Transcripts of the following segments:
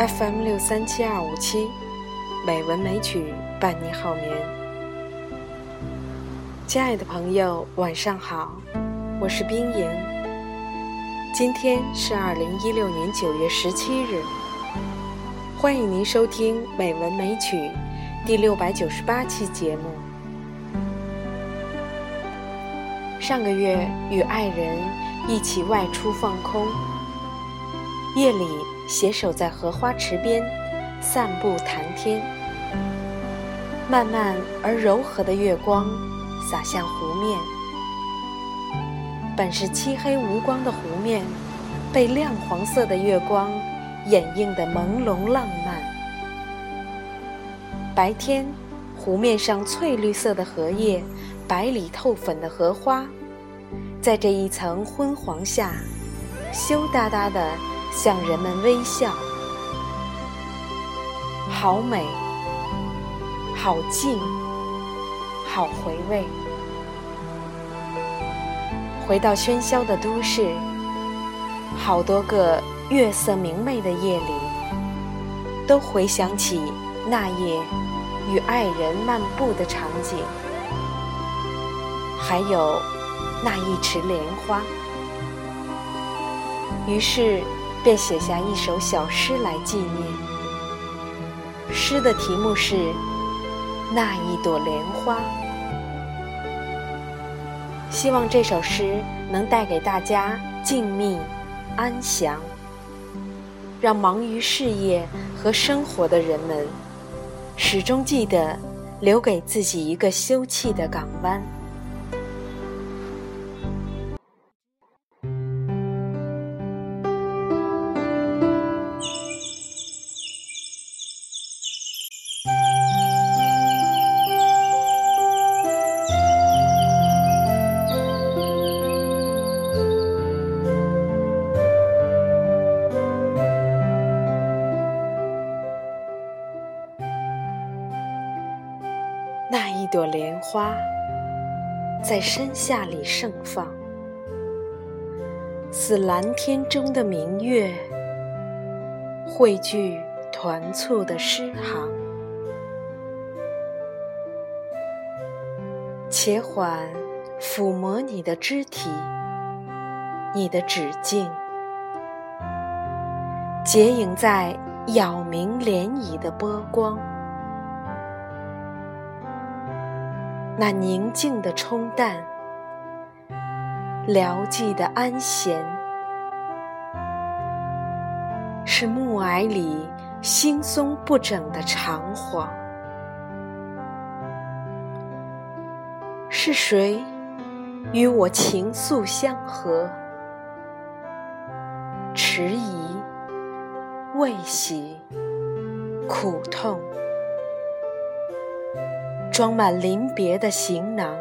FM 六三七二五七，美文美曲伴你好眠。亲爱的朋友，晚上好，我是冰莹。今天是二零一六年九月十七日，欢迎您收听《美文美曲》第六百九十八期节目。上个月与爱人一起外出放空，夜里携手在荷花池边散步谈天。漫漫而柔和的月光洒向湖面，本是漆黑无光的湖面，被亮黄色的月光掩映得朦胧浪漫。白天，湖面上翠绿色的荷叶。白里透粉的荷花，在这一层昏黄下，羞答答的向人们微笑。好美，好静，好回味。回到喧嚣的都市，好多个月色明媚的夜里，都回想起那夜与爱人漫步的场景。还有那一池莲花，于是便写下一首小诗来纪念。诗的题目是《那一朵莲花》，希望这首诗能带给大家静谧、安详，让忙于事业和生活的人们始终记得留给自己一个休憩的港湾。朵莲花，在山下里盛放，似蓝天中的明月，汇聚团簇的诗行。且缓抚摸你的肢体，你的指径，结影在杳冥涟漪的波光。那宁静的冲淡，辽寂的安闲，是暮霭里惺忪不整的长恍。是谁与我情愫相合？迟疑、未喜、苦痛。装满临别的行囊，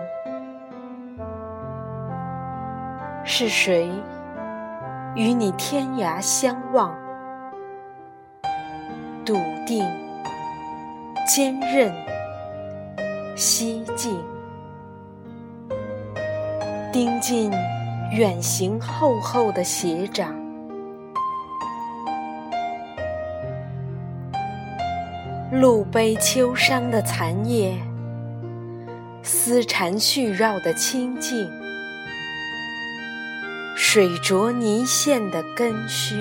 是谁与你天涯相望？笃定、坚韧、惜静，盯进远行厚厚的鞋掌。路悲秋伤的残叶。丝缠絮绕的清静，水浊泥陷的根须，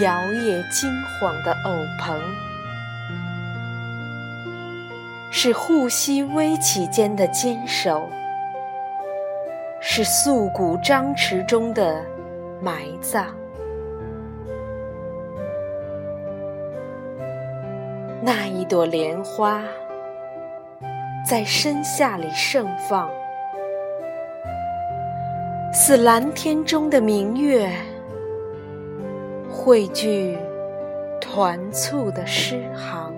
摇曳金黄的藕棚，是护膝微起间的坚守，是素骨张弛中的埋葬。那一朵莲花。在深夏里盛放，似蓝天中的明月，汇聚团簇的诗行。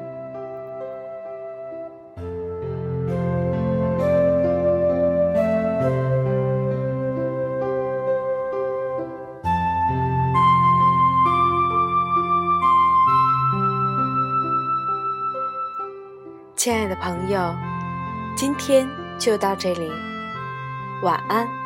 亲爱的朋友。今天就到这里，晚安。